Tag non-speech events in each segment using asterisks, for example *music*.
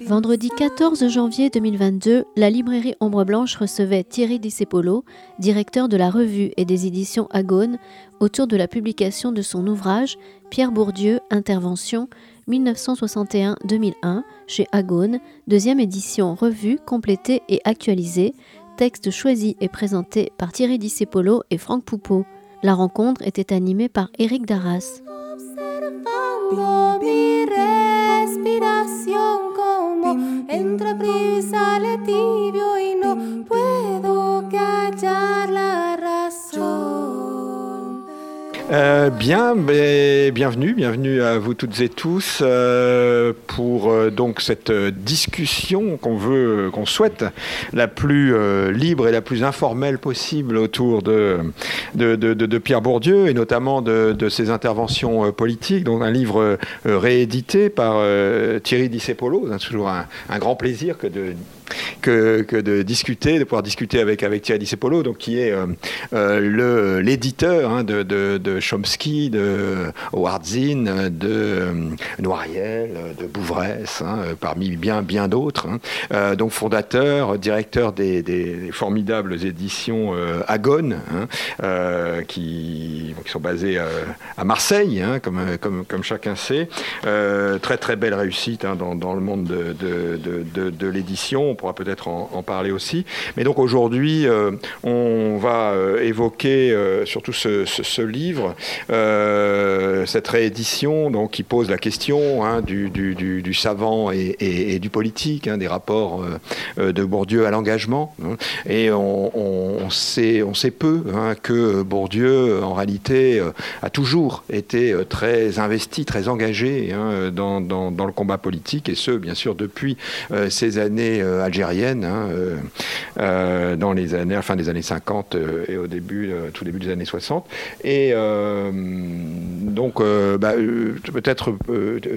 Vendredi 14 janvier 2022, la librairie Ombre Blanche recevait Thierry Discepolo, directeur de la revue et des éditions Agone, autour de la publication de son ouvrage Pierre Bourdieu, Intervention 1961-2001 chez Agone, deuxième édition revue, complétée et actualisée, texte choisi et présenté par Thierry Discepolo et Franck Poupeau. La rencontre était animée par Éric Darras. No puedo. Euh, bien, bienvenue, bienvenue à vous toutes et tous euh, pour euh, donc cette discussion qu'on veut, qu'on souhaite la plus libre et la plus informelle possible autour de, de, de- Pierre Bourdieu et notamment de, ses interventions politiques. Donc un livre réédité par Thierry Discepolo. C'est toujours un, un grand plaisir que de que, de discuter, de pouvoir discuter avec, Thierry Discepolo, donc qui est euh, euh, l'éditeur hein, de, Chomsky, de Howard Zinn, de euh, Noiriel, de Bouvresse, hein, euh, parmi bien, bien d'autres. hein. Donc fondateur, directeur des, formidables éditions Agone, qui, sont basées à Marseille, comme, comme, chacun sait. Très très belle réussite dans, dans le monde de, de, de, de- de l'édition. On pourra peut-être en, parler aussi. Mais donc aujourd'hui, euh, on va euh, évoquer euh, surtout ce, livre, cette réédition qui pose la question hein, du, savant et, du politique, hein, des rapports de Bourdieu à l'engagement. hein. Et on, sait, peu que Bourdieu, en réalité, a toujours été très investi, très engagé dans, le combat politique, et ce, bien sûr, depuis ces années algériennes, hein, euh, euh, dans les années, fin des années 50 euh, et au début, tout début des années 60. Et donc, bah, peut-être,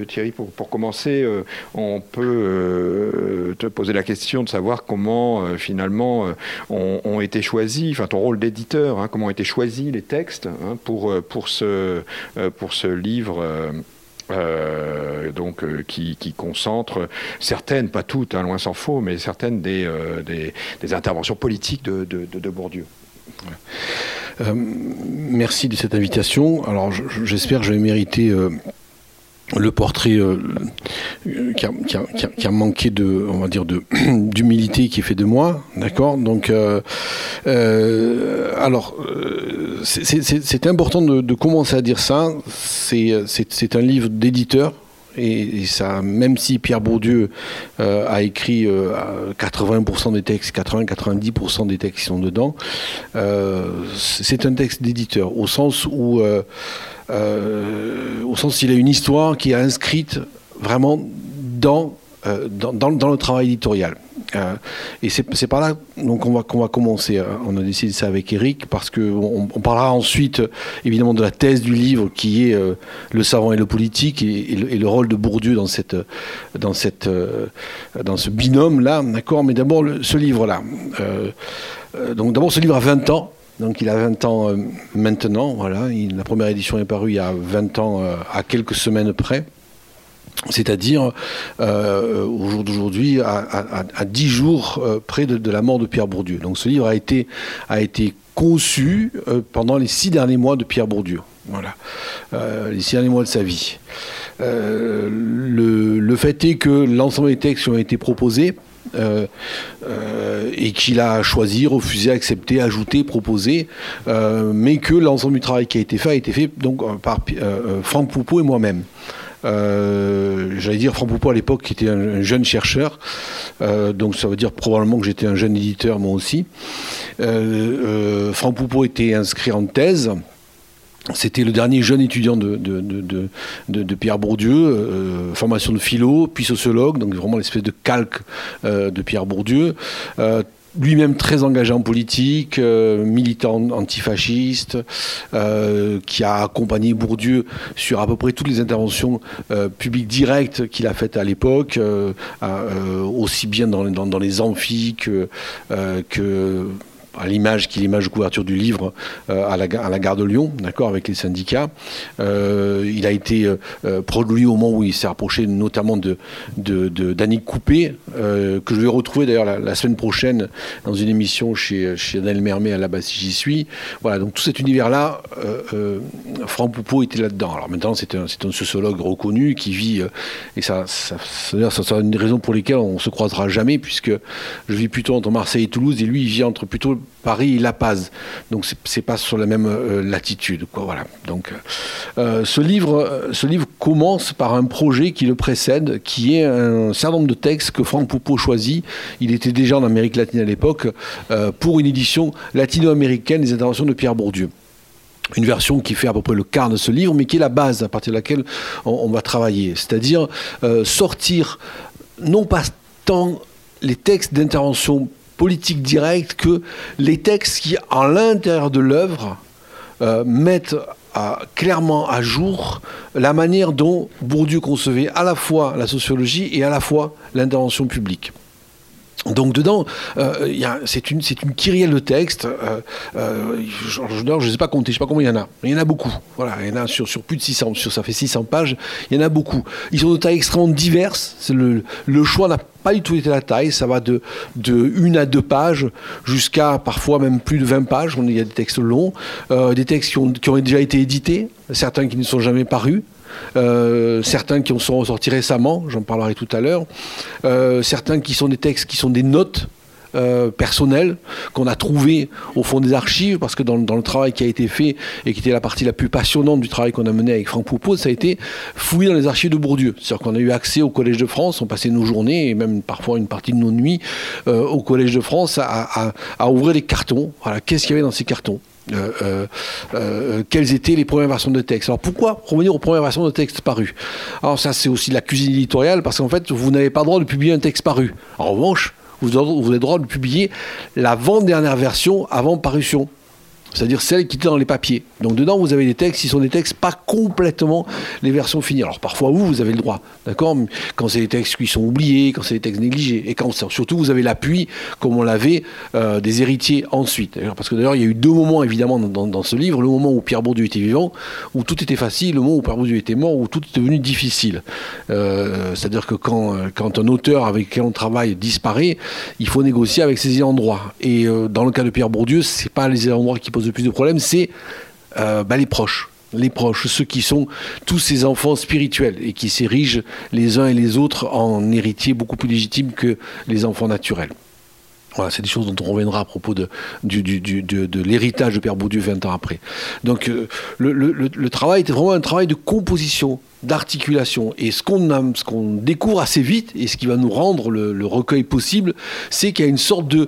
Thierry, pour, pour commencer, on peut te poser la question de savoir comment, finalement, ont, été choisis, enfin, ton rôle d'éditeur, hein, comment ont été choisis les textes hein, pour, pour, ce, pour ce livre. Euh, donc euh, qui, qui concentre certaines, pas toutes, hein, loin s'en faut, mais certaines des, euh, des, interventions politiques de, de, Bourdieu. Merci de cette invitation. Alors, je- je- j'espère que je vais mériter le portrait euh, qui, a, manqué de, on va dire, *clears throat* d'humilité qui est fait de moi, d'accord? Donc, euh, euh, alors, c'est- important de, commencer à dire ça. C'est un livre d'éditeur. Et, ça, même si Pierre Bourdieu a écrit euh, à 80% des textes, 80-90% des textes qui sont dedans, c'est un texte d'éditeur, au sens où, euh, au sens il a une histoire qui est inscrite vraiment dans, euh, dans, le travail éditorial. Euh, et c'est par là donc on va qu'on va commencer. hein. On a décidé ça avec Eric parce que on, parlera ensuite évidemment de la thèse du livre qui est le savant et le politique et, le, et le rôle de Bourdieu dans cette dans cette dans ce binôme là, d'accord? Mais d'abord ce livre là. donc d'abord ce livre a 20 ans. Donc il a 20 ans euh, maintenant, voilà. Il- la première édition est parue il y a 20 ans euh, à quelques semaines près. C'est-à-dire, euh, au jour d'aujourd'hui, à, à- à- à 10 jours près de, la mort de Pierre Bourdieu. Donc ce livre a été, conçu pendant les six derniers mois de Pierre Bourdieu. Voilà. Les six derniers mois de sa vie. Le fait est que l'ensemble des textes qui ont été proposés, euh, euh, et qu'il a choisi, refusé, accepté, ajouté, proposé, euh, mais que l'ensemble du travail qui a été fait a été fait donc, par Franck Poupeau et moi-même. J'allais dire Franck Poupeau à l'époque qui était un, un jeune chercheur, donc ça veut dire probablement que j'étais un jeune éditeur moi aussi. Franck Poupeau était inscrit en thèse. C'était le dernier jeune étudiant de, Pierre Bourdieu, euh, formation de philo, puis sociologue, donc vraiment l'espèce de calque euh, de Pierre Bourdieu. Euh, lui-même très engagé en politique, euh, militant antifasciste, euh, qui a accompagné Bourdieu sur à peu près toutes les interventions euh, publiques directes qu'il a faites à l'époque, aussi bien dans, les amphis que à l'image qui est l'image de couverture du livre euh, à, la, à, la, gare de Lyon, d'accord, avec les syndicats. Euh, il a été euh, produit au moment où il s'est rapproché notamment de, d'Annick Coupé, que je vais retrouver d'ailleurs la, semaine prochaine dans une émission chez, chez Daniel Mermet à la base si j'y suis. Voilà, donc tout cet univers-là, Franck Poupeau était là-dedans. Alors maintenant, c'est un, un sociologue reconnu qui vit, et ça, ça, ça, une des raisons pour lesquelles on se croisera jamais, puisque je vis plutôt entre Marseille et Toulouse, et lui, il vit entre plutôt Paris et La Paz. Donc c'est pas sur la même euh, latitude. Quoi, voilà. Donc euh, ce, livre, euh, ce livre commence par un projet qui le précède, qui est un certain nombre de textes que Franck Poupeau choisit. Il était déjà en Amérique latine à l'époque pour une édition latino-américaine des interventions de Pierre Bourdieu une version qui fait à peu près le quart de ce livre, mais qui est la base à partir de laquelle on, va travailler. C'est-à-dire sortir non pas tant les textes d'intervention politique directe que les textes qui, à l'intérieur de l'œuvre, euh, mettent clairement à jour la manière dont Bourdieu concevait à la fois la sociologie et à la fois l'intervention publique. Donc dedans, euh, c'est une, une kyrielle de textes. Euh, euh, je ne sais pas compter, je sais pas combien il y en a. Il y en a beaucoup. Voilà, il y en a sur, plus de 600, sur, ça fait 600 pages. Il y en a beaucoup. Ils sont de tailles extrêmement diverses. Le, le, choix n'a pas du tout été la taille. Ça va de, de une à deux pages jusqu'à parfois même plus de 20 pages. Il y a des textes longs, des textes qui ont, qui ont déjà été édités, certains qui ne sont jamais parus. Euh, certains qui sont ressortis récemment, j'en parlerai tout à l'heure, euh, certains qui sont des textes qui sont des notes euh, personnelles qu'on a trouvées au fond des archives, parce que dans, le travail qui a été fait et qui était la partie la plus passionnante du travail qu'on a mené avec Franck Poupeau, ça a été fouiller dans les archives de Bourdieu. C'est-à-dire qu'on a eu accès au Collège de France, on passait nos journées et même parfois une partie de nos nuits au Collège de France à, ouvrir les cartons. Voilà, qu'est-ce qu'il y avait dans ces cartons? Quelles étaient les premières versions de texte. Alors pourquoi revenir aux premières versions de texte parues? Alors ça c'est aussi la cuisine éditoriale parce qu'en fait vous n'avez pas le droit de publier un texte paru. En revanche, vous avez le droit de publier l'avant-dernière version avant parution c'est-à-dire celle qui était dans les papiers. Donc dedans, vous avez des textes qui sont des textes pas complètement les versions finies. Alors parfois, vous, vous avez le droit, d'accord Quand c'est des textes qui sont oubliés, quand c'est des textes négligés, et quand surtout vous avez l'appui, comme on l'avait, euh, des héritiers ensuite. Parce que d'ailleurs, il y a eu deux moments, évidemment, dans, ce livre. Le moment où Pierre Bourdieu était vivant, où tout était facile, le moment où Pierre Bourdieu était mort, où tout est devenu difficile. Euh, c'est-à-dire que quand, euh, quand un auteur avec qui on travaille disparaît, il faut négocier avec ses ayants droit. Et dans le cas de Pierre Bourdieu, c'est pas les ayants droit qui posent plus de problèmes, c'est euh, bah, les proches les proches, ceux qui sont tous ces enfants spirituels et qui s'érigent les uns et les autres en héritiers beaucoup plus légitimes que les enfants naturels. Voilà, c'est des choses dont on reviendra à propos de, l'héritage de Père Bourdieu 20 ans après. Donc euh, le, travail était vraiment un travail de composition, d'articulation. Et ce qu'on ce qu'on découvre assez vite, et ce qui va nous rendre le, recueil possible, c'est qu'il y a une sorte de,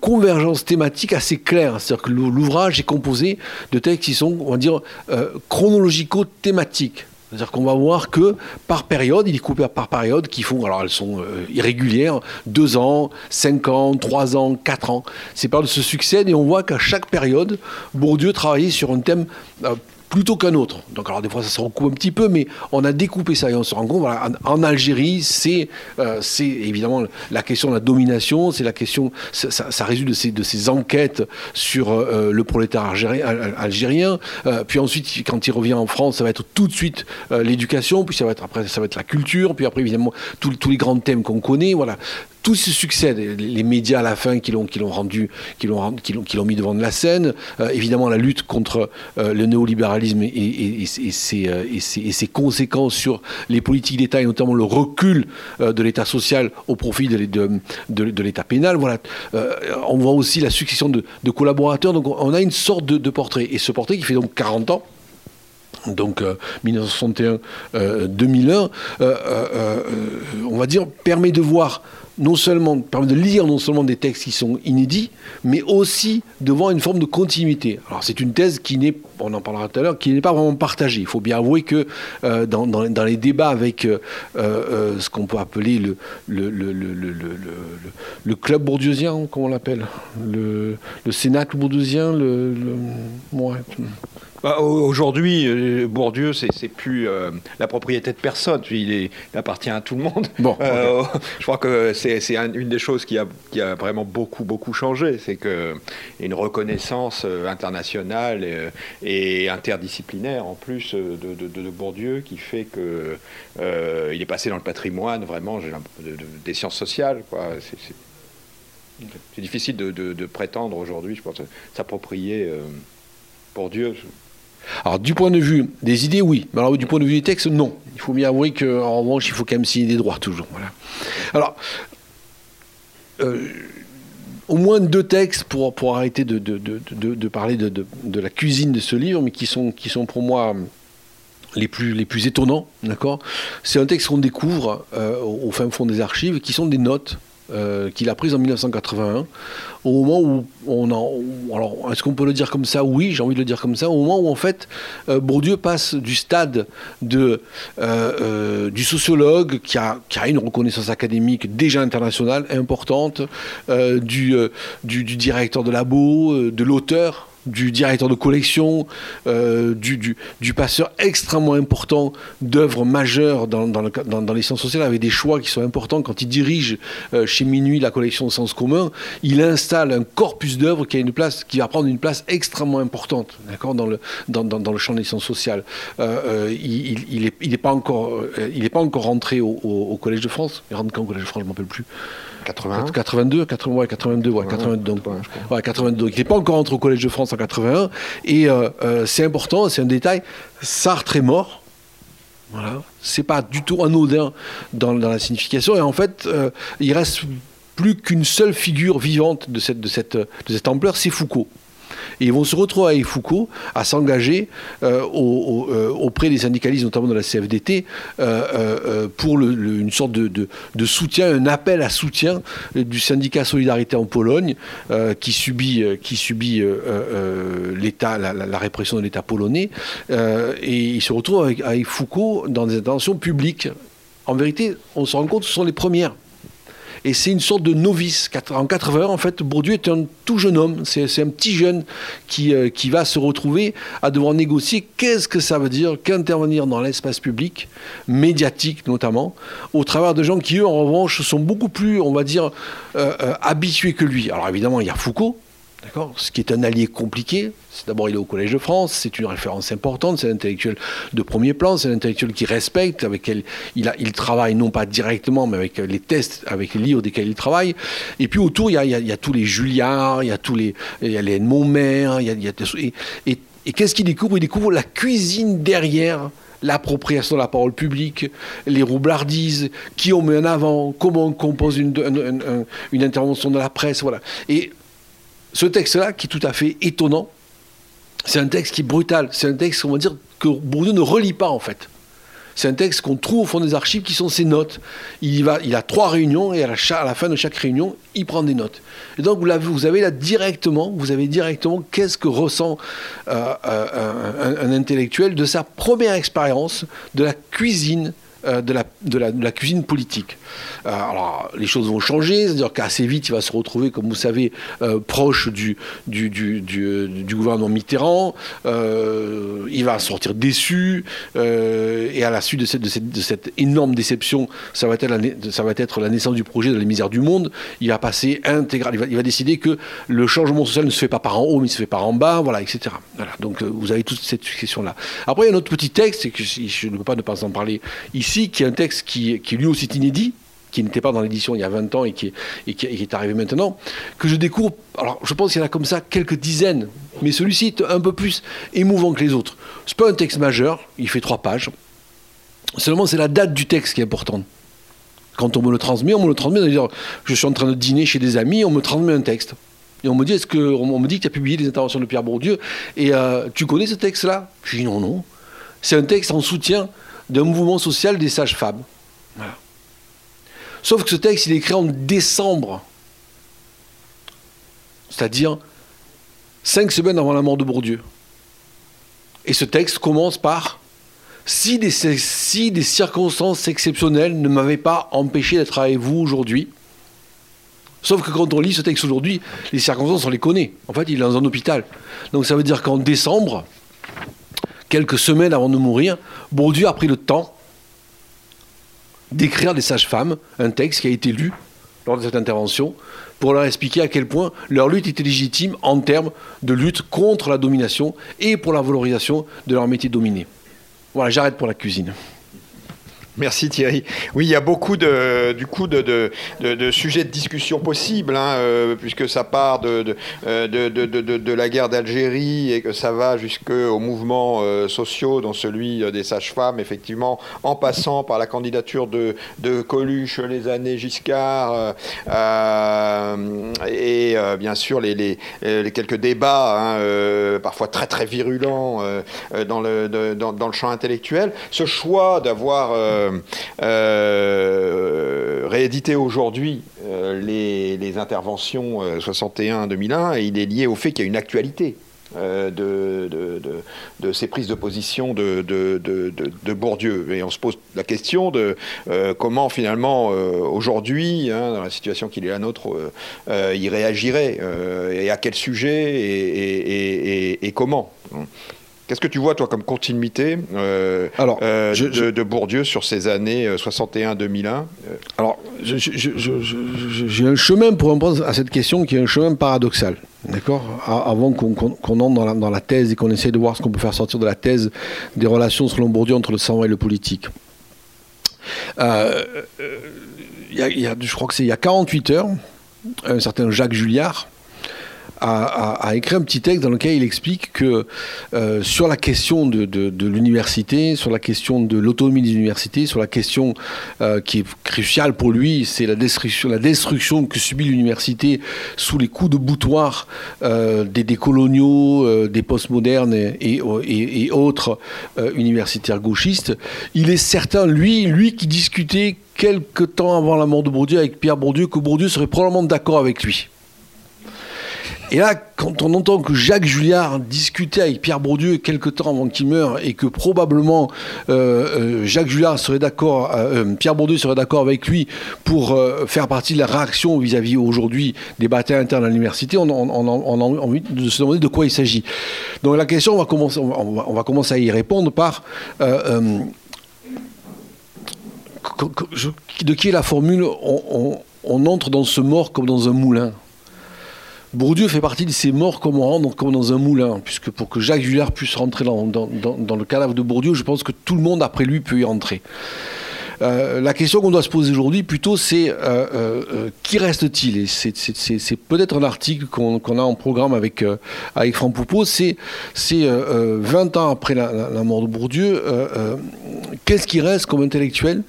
convergence thématique assez claire. C'est-à-dire que l'ouvrage est composé de textes qui sont, on va dire, euh, chronologico-thématiques. C'est-à-dire qu'on va voir que par période, il est coupé par période, qui font, alors elles sont euh, irrégulières, deux ans, cinq ans, trois ans, quatre ans. Ces périodes se succèdent et on voit qu'à chaque période, Bourdieu travaillait sur un thème euh, plutôt qu'un autre. Donc alors des fois ça se recoupe un petit peu, mais on a découpé ça et on se rend compte, voilà, en, Algérie, c'est euh, c'est évidemment la question de la domination, c'est la question, ça, résulte de ces, de ces enquêtes sur euh, le prolétaire algérien. algérien. Euh, puis ensuite, quand il revient en France, ça va être tout de suite l'éducation, puis ça va être après, ça va être la culture, puis après évidemment tous les grands thèmes qu'on connaît. Voilà, tout se succède. Les médias à la fin qui l'ont rendu, qui l'ont mis devant de la scène. Euh, évidemment la lutte contre euh, le néolibéralisme et, et, ses, euh, et, ses, conséquences sur les politiques d'État et notamment le recul de l'État social au profit de, l'État pénal. On voit aussi la succession de, collaborateurs. Donc on a une sorte de, portrait. Et ce portrait qui fait donc 40 ans donc 1961-2001, on va dire, permet de voir non seulement, permet de lire non seulement des textes qui sont inédits, mais aussi de voir une forme de continuité. Alors c'est une thèse qui n'est, on en parlera tout à l'heure, qui n'est pas vraiment partagée. Il faut bien avouer que euh, dans, dans, les débats avec euh, euh, ce qu'on peut appeler le, le, le, le club bourdieusien, comment on l'appelle? Le, Cénacle bourdieusien, le, ouais. Bah, aujourd'hui, euh, Bourdieu, c'est plus euh, la propriété de personne. Il, est, appartient à tout le monde. Bon, euh, *laughs* je crois que c'est une des choses qui a, qui a, vraiment beaucoup, beaucoup changé. C'est qu'il y a une reconnaissance internationale et, interdisciplinaire, en plus, de, de, Bourdieu, qui fait qu'il est passé dans le patrimoine, vraiment, des sciences sociales. C'est difficile de, prétendre aujourd'hui, je pense, s'approprier Bourdieu. Alors, du point de vue des idées, oui. Mais alors, du point de vue des textes, non. Il faut bien avouer qu'en revanche, il faut quand même signer des droits, toujours. Voilà. Alors, euh, au moins deux textes pour, pour arrêter de, de, de, de parler de, la cuisine de ce livre, mais qui sont, qui sont pour moi les plus, les plus étonnants. D'accord? C'est un texte qu'on découvre euh, au fin fond des archives, qui sont des notes euh, qu'il a prise en 1981, au moment où on en. Alors, est-ce qu'on peut le dire comme ça? Oui, j'ai envie de le dire comme ça. Au moment où, en fait, euh, Bourdieu passe du stade de, euh, du sociologue qui a, qui a une reconnaissance académique déjà internationale, importante, du, du, du, directeur de labo, de l'auteur du directeur de collection, euh, du, du, passeur extrêmement important d'œuvres majeures dans, dans, dans, les sciences sociales, avec des choix qui sont importants. Quand il dirige euh, chez Minuit la collection Sens commun, il installe un corpus d'œuvres qui, qui va prendre une place extrêmement importante dans, le, dans, le champ des sciences sociales. Euh, il n'est il, pas, encore, pas encore rentré au, au, Collège de France. Il rentre quand au Collège de France, je ne m'en rappelle plus. 81 82, 80, ouais, 82, ouais, 82, donc, ouais, 82. Il n'est pas encore entré au Collège de France en 81. Et euh, euh, c'est important, c'est un détail. Sartre est mort. Voilà. C'est pas du tout anodin dans, dans la signification. Et en fait, euh, il reste plus qu'une seule figure vivante de cette, de cette, de cette ampleur, c'est Foucault. Et ils vont se retrouver avec Foucault à s'engager euh, euh, auprès des syndicalistes, notamment de la CFDT, euh, pour une sorte de, soutien, un appel à soutien du syndicat Solidarité en Pologne, qui subit, l'État, la, répression de l'État polonais. et ils se retrouvent avec, avec Foucault dans des intentions publiques. En vérité, on se rend compte que ce sont les premières. Et c'est une sorte de novice. En 80 en fait, Bourdieu est un tout jeune homme. C'est un petit jeune qui, euh, qui va se retrouver à devoir négocier qu'est-ce que ça veut dire qu'intervenir dans l'espace public, médiatique notamment, au travers de gens qui, eux, en revanche, sont beaucoup plus, on va dire, euh, euh, habitués que lui. Alors évidemment, il y a Foucault, ce qui est un allié compliqué. D'abord, il est au Collège de France, c'est une référence importante, c'est un intellectuel de premier plan, c'est un intellectuel qui respecte, avec lequel il, travaille non pas directement, mais avec les tests, avec les livres desquels il travaille. Et puis autour, il y a, tous les Julliard, il y a tous les, il y a les il y a, il y et, qu'est-ce qu'il découvre? Il découvre la cuisine derrière l'appropriation de la parole publique, les roublardises, qui on met en avant, comment on compose une, une, une intervention de la presse, voilà. Et ce texte-là, qui est tout à fait étonnant, c'est un texte qui est brutal. C'est un texte, on va dire, que Bourdieu ne relit pas, en fait. C'est un texte qu'on trouve au fond des archives qui sont ses notes. Il, va, il a trois réunions et à la, fin de chaque réunion, il prend des notes. Et donc vous, avez, vous avez là directement, vous avez directement qu'est-ce que ressent euh, euh, un, intellectuel de sa première expérience de la cuisine euh, de, la, cuisine politique. Euh, alors, les choses vont changer, c'est-à-dire qu'assez vite, il va se retrouver, comme vous savez, euh, proche du, gouvernement Mitterrand. il va sortir déçu, et à la suite de cette, énorme déception, ça va, être la, naissance du projet de la misère du monde. Il va passer intégral, il va, décider que le changement social ne se fait pas par en haut, mais se fait par en bas, voilà, etc. Donc vous avez toute cette succession-là. Après, il y a un autre petit texte, et que je ne peux pas ne pas en parler ici qui est un texte qui, qui lui aussi est inédit, qui n'était pas dans l'édition il y a 20 ans et qui, est, arrivé maintenant, que je découvre. Alors, je pense qu'il y en a comme ça quelques dizaines, mais celui-ci est un peu plus émouvant que les autres. C'est pas un texte majeur, il fait trois pages. Seulement, c'est la date du texte qui est importante. Quand on me le transmet, on me le transmet, c'est-à-dire, je suis en train de dîner chez des amis, on me transmet un texte. Et on me dit, est-ce que, on me dit que tu as publié des interventions de Pierre Bourdieu, et euh, tu connais ce texte-là? Je dis non, non. C'est un texte en soutien d'un mouvement social des sages-femmes. Sauf que ce texte, il est écrit en décembre. C'est-à-dire cinq semaines avant la mort de Bourdieu. Et ce texte commence par si des, si des circonstances exceptionnelles ne m'avaient pas empêché d'être avec vous aujourd'hui, Sauf que quand on lit ce texte aujourd'hui, les circonstances, on les connaît. En fait, il est dans un hôpital. Donc ça veut dire qu'en décembre, quelques semaines avant de mourir, Bourdieu a pris le temps d'écrire des sages-femmes un texte qui a été lu lors de cette intervention pour leur expliquer à quel point leur lutte était légitime en termes de lutte contre la domination et pour la valorisation de leur métier dominé. Voilà, j'arrête pour la cuisine. Merci Thierry. Oui, il y a beaucoup de, du coup de, de, de, sujets de discussion possibles, hein, euh, puisque ça part de, de, la guerre d'Algérie et que ça va jusqu'aux mouvements euh, sociaux, dont celui des sages-femmes, effectivement, en passant par la candidature de, Coluche les années Giscard, euh, et bien sûr les, les, quelques débats, hein, parfois très très virulents, dans, le, dans, dans, le champ intellectuel. Ce choix d'avoir euh, euh, rééditer aujourd'hui euh, les, interventions 61-2001 et il est lié au fait qu'il y a une actualité. de, ces prises de position de, de, Bourdieu. Et on se pose la question de comment finalement aujourd'hui, hein, dans la situation qu'il est la nôtre, il réagirait et à quel sujet et comment. Qu'est-ce que tu vois, toi, comme continuité euh, Alors, euh, de, Bourdieu sur ces années 61-2001 euh, Alors, j'ai un chemin pour répondre à cette question qui est un chemin paradoxal. D'accord? Avant qu'on entre dans la, thèse et qu'on essaye de voir ce qu'on peut faire sortir de la thèse des relations, selon Bourdieu, entre le savant et le politique. je crois que c'est il y a 48 heures, un certain Jacques Julliard a, écrit un petit texte dans lequel il explique que euh, sur la question de, l'université, sur la question de l'autonomie des universités, sur la question euh, qui est cruciale pour lui, c'est la destruction, la destruction que subit l'université sous les coups de boutoir euh, des, coloniaux, des postmodernes et, et, autres universitaires gauchistes. Il est certain, lui, lui qui discutait quelque temps avant la mort de Bourdieu avec Pierre Bourdieu, que Bourdieu serait probablement d'accord avec lui. Et là, quand on entend que Jacques Julliard discutait avec Pierre Bourdieu quelque temps avant qu'il meure et que probablement euh, euh, Jacques Julliard serait d'accord, euh, Pierre Bourdieu serait d'accord avec lui pour faire partie de la réaction vis-à-vis aujourd'hui des batailles internes à l'université, on, a envie de se demander de quoi il s'agit. Donc la question, on va commencer, va, commencer à y répondre par de qui est la formule on entre dans ce mort comme dans un moulin? Bourdieu fait partie de ces morts comme on rentre dans un moulin, puisque pour que Jacques Julliard puisse rentrer dans, le cadavre de Bourdieu, je pense que tout le monde après lui peut y rentrer. Euh, la question qu'on doit se poser aujourd'hui, plutôt, c'est euh, euh, qui reste-t-il? Et c'est peut-être un article qu'on a en programme avec, Franck Poupeau. C'est 20 ans après la mort de Bourdieu, qu'est-ce qui reste comme intellectuel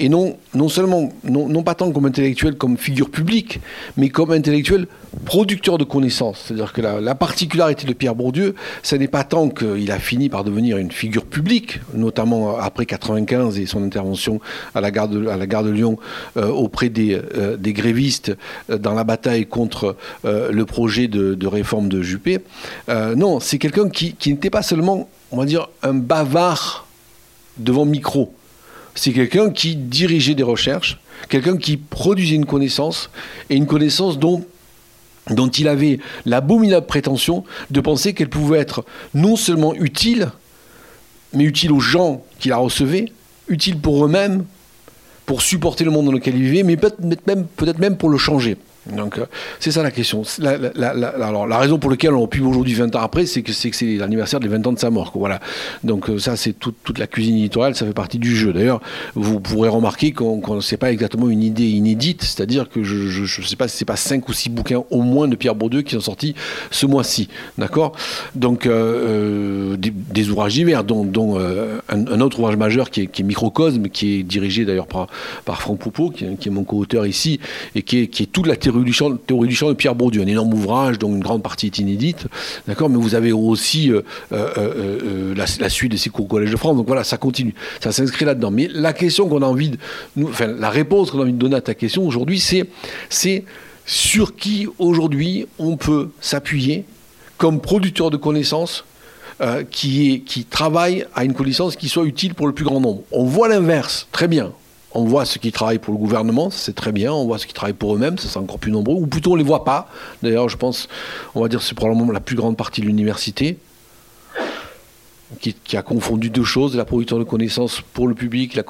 et non, non seulement, non, pas tant comme intellectuel, comme figure publique, mais comme intellectuel producteur de connaissances. C'est-à-dire que la, particularité de Pierre Bourdieu, ce n'est pas tant qu'il a fini par devenir une figure publique, notamment après 95 et son intervention à la gare de, à la gare de Lyon euh, auprès des, euh, des grévistes euh, dans la bataille contre le projet de, de, réforme de Juppé. non, c'est quelqu'un qui, qui n'était pas seulement, on va dire, un bavard devant micro c'est quelqu'un qui dirigeait des recherches, quelqu'un qui produisait une connaissance, et une connaissance dont, il avait l'abominable prétention de penser qu'elle pouvait être non seulement utile, mais utile aux gens qui la recevaient, utile pour eux-mêmes, pour supporter le monde dans lequel ils vivaient, mais peut-être même, peut même pour le changer. Donc euh, c'est ça la question. La, alors la raison pour laquelle on pu aujourd'hui 20 ans après, c'est que c'est l'anniversaire des 20 ans de sa mort. Voilà. Donc euh, ça c'est toute la cuisine éditoriale, ça fait partie du jeu. D'ailleurs, vous pourrez remarquer qu'on ne sait pas exactement une idée inédite, c'est-à-dire que je ne sais pas si c'est pas 5 ou 6 bouquins au moins de Pierre Bourdieu qui sont sortis ce mois-ci. D'accord? Donc euh, des, ouvrages divers, dont, un, autre ouvrage majeur qui est, Microcosme, qui est dirigé d'ailleurs par, par Franck Poupeau, qui, est mon co-auteur ici, et qui est, qui est toute la théorie théorie du champ, du de Pierre Bourdieu, un énorme ouvrage dont une grande partie est inédite, d'accord. Mais vous avez aussi la, suite de ces cours au Collège de France. Donc voilà, ça continue, ça s'inscrit là-dedans. Mais la question qu'on a envie de, enfin, la réponse qu'on a envie de donner à ta question aujourd'hui, c'est, c'est sur qui aujourd'hui on peut s'appuyer comme producteur de connaissances euh, qui, est, qui travaille à une connaissance qui soit utile pour le plus grand nombre. On voit l'inverse, très bien. On voit ceux qui travaillent pour le gouvernement, c'est très bien. On voit ceux qui travaillent pour eux-mêmes, ça c'est encore plus nombreux. Ou plutôt on ne les voit pas. D'ailleurs, je pense, on va dire, c'est probablement la plus grande partie de l'université. Qui, a confondu deux choses, la production de connaissances pour le public, la,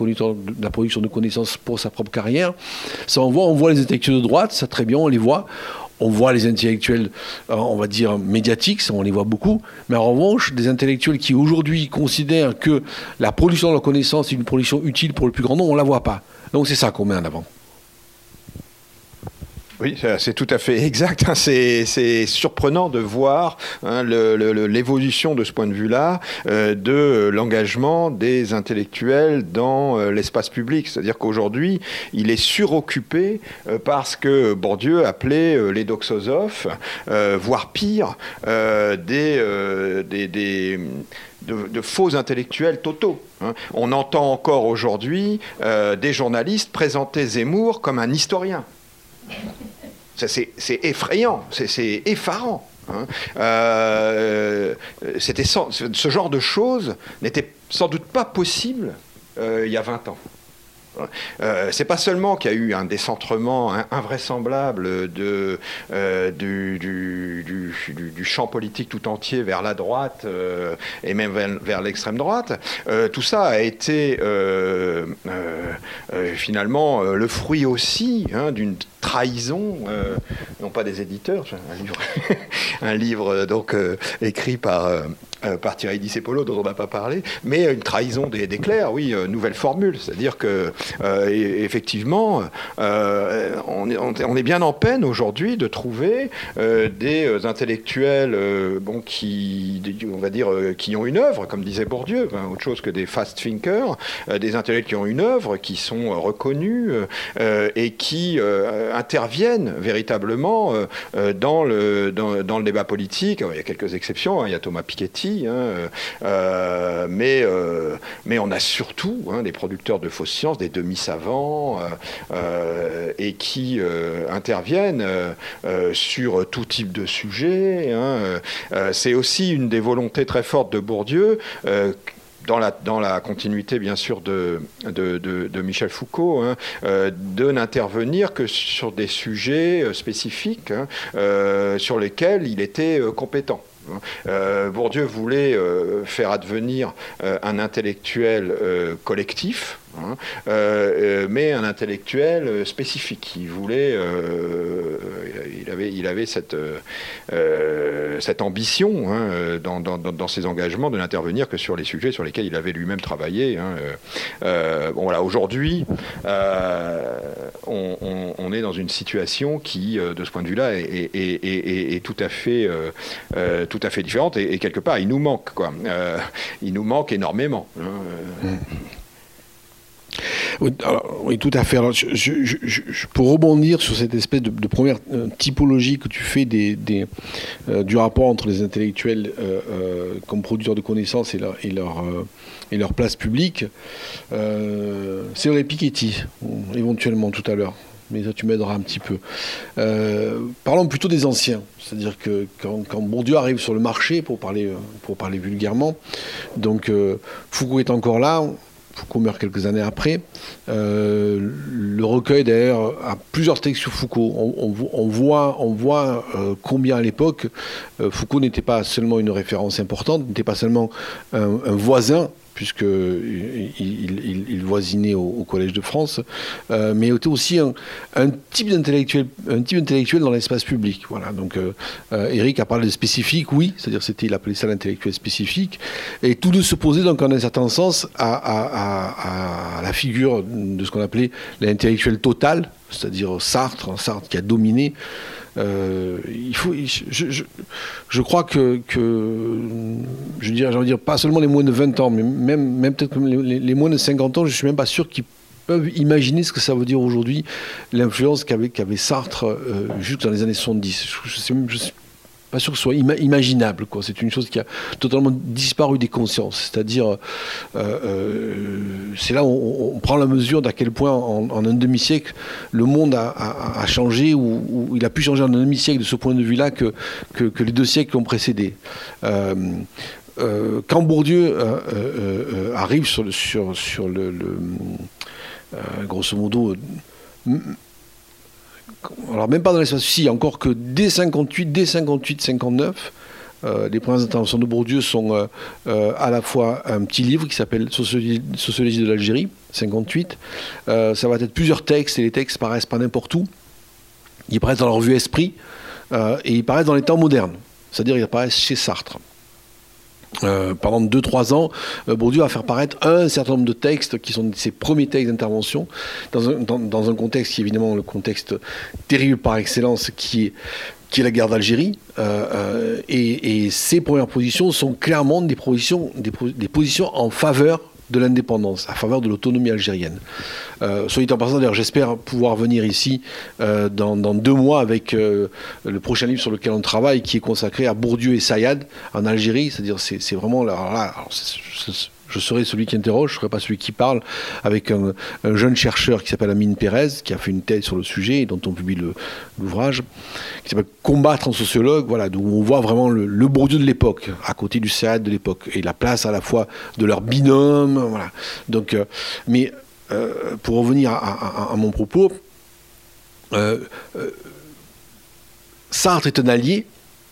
la production de connaissances pour sa propre carrière. Ça, on voit, on voit les intellectuels de droite, ça très bien, on les voit on voit les intellectuels, euh, on va dire, médiatiques, on les voit beaucoup, mais en revanche, des intellectuels qui aujourd'hui considèrent que la production de la connaissance est une production utile pour le plus grand nombre, on ne la voit pas. Donc c'est ça qu'on met en avant. Oui, c'est tout à fait *laughs* exact. Hein. C'est surprenant de voir hein, l'évolution de ce point de vue-là euh, de l'engagement des intellectuels dans euh, l'espace public. C'est-à-dire qu'aujourd'hui, il est suroccupé euh, parce que Bourdieu appelait les doxosophes, voire pire, des, de, faux intellectuels totaux. Hein. On entend encore aujourd'hui des journalistes présenter Zemmour comme un historien. C'est effrayant, c'est effarant. Hein. Euh, ce genre de choses n'était sans doute pas possible euh, il y a 20 ans. Euh, c'est pas seulement qu'il y a eu un décentrement invraisemblable euh, du, champ politique tout entier vers la droite euh, et même vers, l'extrême droite. tout ça a été finalement le fruit aussi hein, d'une trahison, non pas des éditeurs, un livre, *laughs* un livre donc écrit par euh, par Thierry Discepolo, dont on n'a pas parlé, mais une trahison des, clercs, oui, euh, nouvelle formule. C'est-à-dire que, euh, effectivement, on est, bien en peine aujourd'hui de trouver des intellectuels bon, qui, on va dire, qui ont une œuvre, comme disait Bourdieu, autre chose que des fast thinkers, des intellectuels qui ont une œuvre, qui sont reconnus et qui interviennent véritablement dans, le, dans, le débat politique. il y a quelques exceptions, hein. il y a Thomas Piketty, Hein, euh, mais, euh, mais on a surtout hein, des producteurs de fausses sciences, des demi-savants, euh, et qui interviennent sur tout type de sujet. Hein. C'est aussi une des volontés très fortes de Bourdieu dans la, continuité bien sûr de, Michel Foucault, de n'intervenir que sur des sujets spécifiques sur lesquels il était compétent. Euh, Bourdieu voulait euh, faire advenir euh, un intellectuel collectif, Hein. Euh, euh, mais un intellectuel euh, spécifique. Il voulait, il avait, il avait cette, cette ambition hein, dans, ses engagements de n'intervenir que sur les sujets sur lesquels il avait lui-même travaillé. Hein. bon voilà, aujourd'hui, on, est dans une situation qui, de ce point de vue-là, est, est, tout à fait, tout à fait différente et, quelque part, il nous manque quoi. il nous manque énormément. Mmh. Oui, tout à fait. Pour rebondir sur cette espèce de, première euh, typologie que tu fais des, euh, du rapport entre les intellectuels euh, comme producteurs de connaissances et leur, et leur, et leur place publique, c'est vrai Piketty, éventuellement tout à l'heure mais ça tu m'aideras un petit peu. parlons plutôt des anciens, c'est-à-dire que quand, quand, Bourdieu arrive sur le marché, pour parler, pour parler vulgairement, donc Foucault est encore là, Foucault meurt quelques années après. Euh, le recueil, d'ailleurs, a plusieurs textes sur Foucault. On, voit, euh, combien à l'époque, euh, Foucault n'était pas seulement une référence importante, n'était pas seulement un voisin, puisqu'il il, voisinait au, Collège de France, euh, mais était aussi un, type d'intellectuel, un type intellectuel dans l'espace public. Voilà. Donc, euh, euh, Eric a parlé de spécifique, oui, c'est-à-dire c'était, il appelait ça l'intellectuel spécifique, et tout de se poser donc en un certain sens à la figure de ce qu'on appelait l'intellectuel total, c'est-à-dire Sartre, Sartre qui a dominé. Euh, il faut, je, je, crois que, que je dirais, dire, pas seulement les moins de 20 ans, mais même, même peut-être les, moins de 50 ans, je suis même pas sûr qu'ils peuvent imaginer ce que ça veut dire aujourd'hui, l'influence qu'avait Sartre euh, jusque dans les années 70. Je ne suis pas sûr que ce soit imaginable. C'est une chose qui a totalement disparu des consciences. C'est-à-dire, euh, euh, c'est là où on, prend la mesure d'à quel point, en, un demi-siècle, le monde a, changé, ou, il a pu changer en un demi-siècle de ce point de vue-là que, que, les deux siècles qui ont précédé. Euh, quand Bourdieu arrive sur le, sur le, grosso modo, alors même pas dans l'espace, si, encore que dès 58, dès 58, 59, les premières interventions de Bourdieu sont à la fois un petit livre qui s'appelle Sociologie, de l'Algérie, 58. ça va être plusieurs textes, et les textes paraissent pas n'importe où. Ils paraissent dans leur vue esprit, et ils paraissent dans les temps modernes. C'est-à-dire ils apparaissent chez Sartre. Euh, pendant 2-3 ans, euh, Bourdieu va faire paraître un certain nombre de textes qui sont ses premiers textes d'intervention, dans un, contexte qui est évidemment le contexte terrible par excellence, qui est, la guerre d'Algérie. Euh, et, et, ces premières positions sont clairement des positions, des positions en faveur de l'indépendance, à faveur de l'autonomie algérienne. Euh, soyez en passant, d'ailleurs, j'espère pouvoir venir ici euh, dans, deux mois avec euh, le prochain livre sur lequel on travaille, qui est consacré à Bourdieu et Sayad en Algérie. C'est-à-dire, c'est vraiment là, je serai celui qui interroge, je ne serai pas celui qui parle, avec un, jeune chercheur qui s'appelle Amine Pérez, qui a fait une thèse sur le sujet et dont on publie l'ouvrage, qui s'appelle Combattre en sociologue, voilà, où on voit vraiment le, le de l'époque, à côté du SAD de l'époque, et la place à la fois de leur binôme, voilà. Donc, euh, mais euh, pour revenir à, mon propos, euh, Sartre est un allié,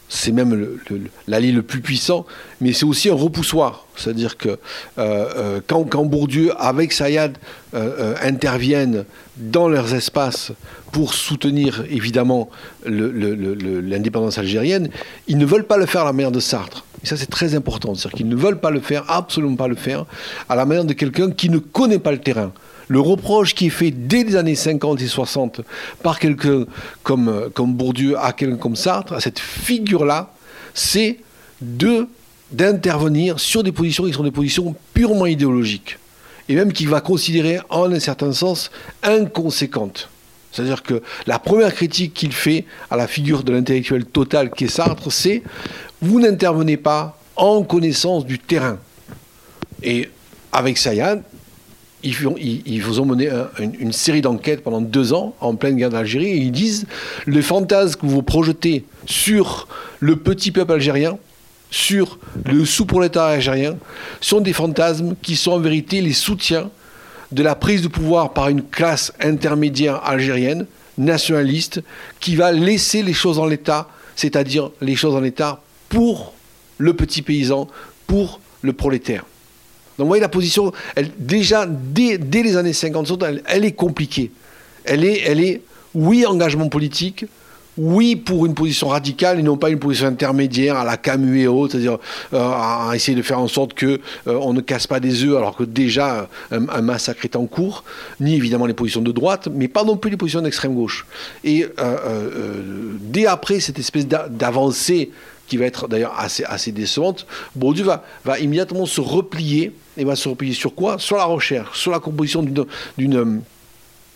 c'est même l'allié le, plus puissant, mais c'est aussi un repoussoir. C'est-à-dire que euh, euh, quand, Bourdieu, avec Sayad, euh, interviennent dans leurs espaces pour soutenir évidemment l'indépendance algérienne, ils ne veulent pas le faire à la manière de Sartre. Et ça, c'est très important. C'est-à-dire qu'ils ne veulent pas le faire, absolument pas le faire, à la manière de quelqu'un qui ne connaît pas le terrain. Le reproche qui est fait dès les années 50 et 60 par quelqu'un comme, comme Bourdieu à quelqu'un comme Sartre, à cette figure-là, c'est de d'intervenir sur des positions qui sont des positions purement idéologiques, et même qu'il va considérer en un certain sens inconséquentes. C'est-à-dire que la première critique qu'il fait à la figure de l'intellectuel total qu'est Sartre, c'est vous n'intervenez pas en connaissance du terrain. Et avec Sayan, ils, vous ont mené une, série d'enquêtes pendant deux ans en pleine guerre d'Algérie et ils disent les fantasmes que vous projetez sur le petit peuple algérien, sur le sous-prolétariat algérien, sont des fantasmes qui sont en vérité les soutiens de la prise de pouvoir par une classe intermédiaire algérienne, nationaliste, qui va laisser les choses en l'état, c'est-à-dire les choses en l'état pour le petit paysan, pour le prolétaire. Donc vous voyez la position, déjà dès, les années 50, elle, est compliquée. Elle est, elle est, oui, engagement politique, oui pour une position radicale et non pas une position intermédiaire à la Camus et autres, c'est-à-dire euh, à essayer de faire en sorte que euh, on ne casse pas des œufs alors que déjà un, massacre est en cours, ni évidemment les positions de droite, mais pas non plus les positions d'extrême gauche. Et euh, dès après cette espèce d'avancée qui va être d'ailleurs assez, assez décevante, Bourdieu va, va immédiatement se replier, et va se replier sur quoi? Sur la recherche, sur la composition d'une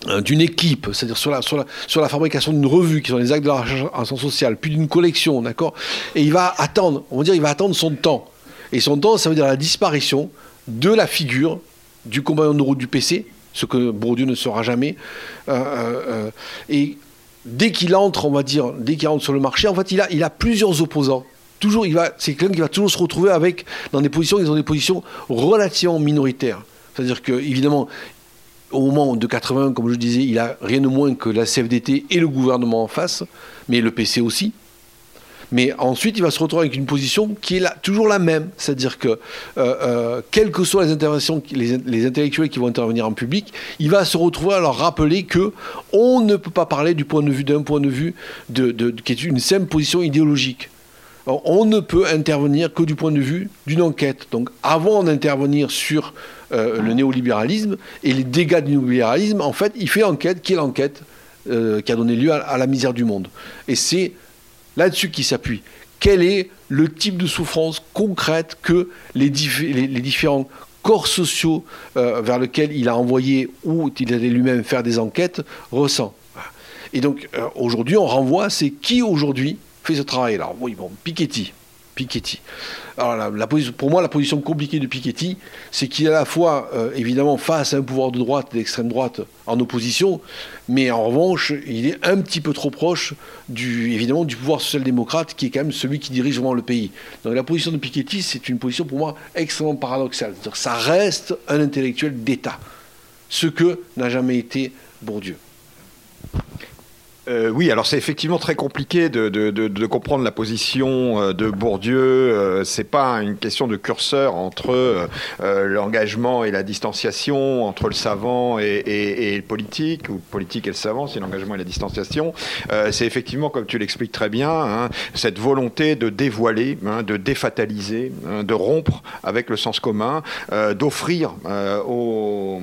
euh, d'une équipe, c'est-à-dire sur la, sur, la, sur la fabrication d'une revue, qui sont les actes de la recherche en sciences sociales, puis d'une collection, d'accord? Et il va attendre, on va dire, il va attendre son temps. Et son temps, ça veut dire la disparition de la figure du compagnon de route du PC, ce que Bourdieu ne sera jamais. Euh, euh, dès qu'il entre, on va dire, dès qu'il entre sur le marché, en fait, il a, plusieurs opposants. Toujours, c'est quelqu'un qui va toujours se retrouver avec, dans des positions, ils ont des positions relativement minoritaires. C'est-à-dire que, évidemment, au moment de 80, comme je disais, il a rien de moins que la CFDT et le gouvernement en face, mais le PC aussi. Mais ensuite, il va se retrouver avec une position qui est toujours la même, c'est-à-dire que, euh, euh, quelles que soient les interventions, les, intellectuels qui vont intervenir en public, il va se retrouver à leur rappeler que on ne peut pas parler du point de vue d'un point de vue de, qui est une simple position idéologique. On ne peut intervenir que du point de vue d'une enquête. Donc, avant d'intervenir sur euh, le néolibéralisme et les dégâts du néolibéralisme, en fait, il fait l'enquête qui est l'enquête qui a donné lieu à, la misère du monde. Et c'est là-dessus qu'il s'appuie. Quel est le type de souffrance concrète que les, différents corps sociaux vers lesquels il a envoyé ou il allait lui-même faire des enquêtes ressent. Et donc aujourd'hui, on renvoie, c'est qui aujourd'hui fait ce travail Alors oui, bon, Piketty. Piketty. Alors, pour moi, la position compliquée de Piketty, c'est qu'il est à la fois, euh, évidemment, face à un pouvoir de droite, d'extrême droite, en opposition, mais en revanche, il est un petit peu trop proche, du, évidemment, du pouvoir social-démocrate, qui est quand même celui qui dirige vraiment le pays. Donc, la position de Piketty, c'est une position, pour moi, extrêmement paradoxale. Ça reste un intellectuel d'État, ce que n'a jamais été Bourdieu. Euh, oui, alors c'est effectivement très compliqué de, comprendre la position euh, de Bourdieu. Euh, c'est pas une question de curseur entre l'engagement et la distanciation, entre le savant et, le politique, ou politique et le savant, c'est l'engagement et la distanciation. c'est effectivement, comme tu l'expliques très bien, hein, cette volonté de dévoiler, hein, de défataliser, hein, de rompre avec le sens commun, d'offrir aux,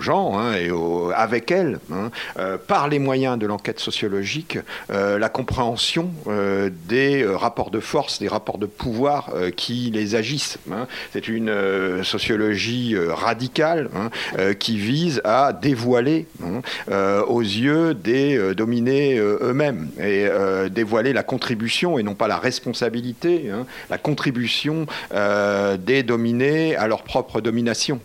gens et aux, hein, euh, par les moyens de l'enquête sociologique, euh, la compréhension euh, des rapports de force, des rapports de pouvoir qui les agissent. Hein. C'est une sociologie radicale hein, qui vise à dévoiler aux yeux des dominés eux-mêmes et dévoiler la contribution et non pas la responsabilité, la contribution des dominés à leur propre domination.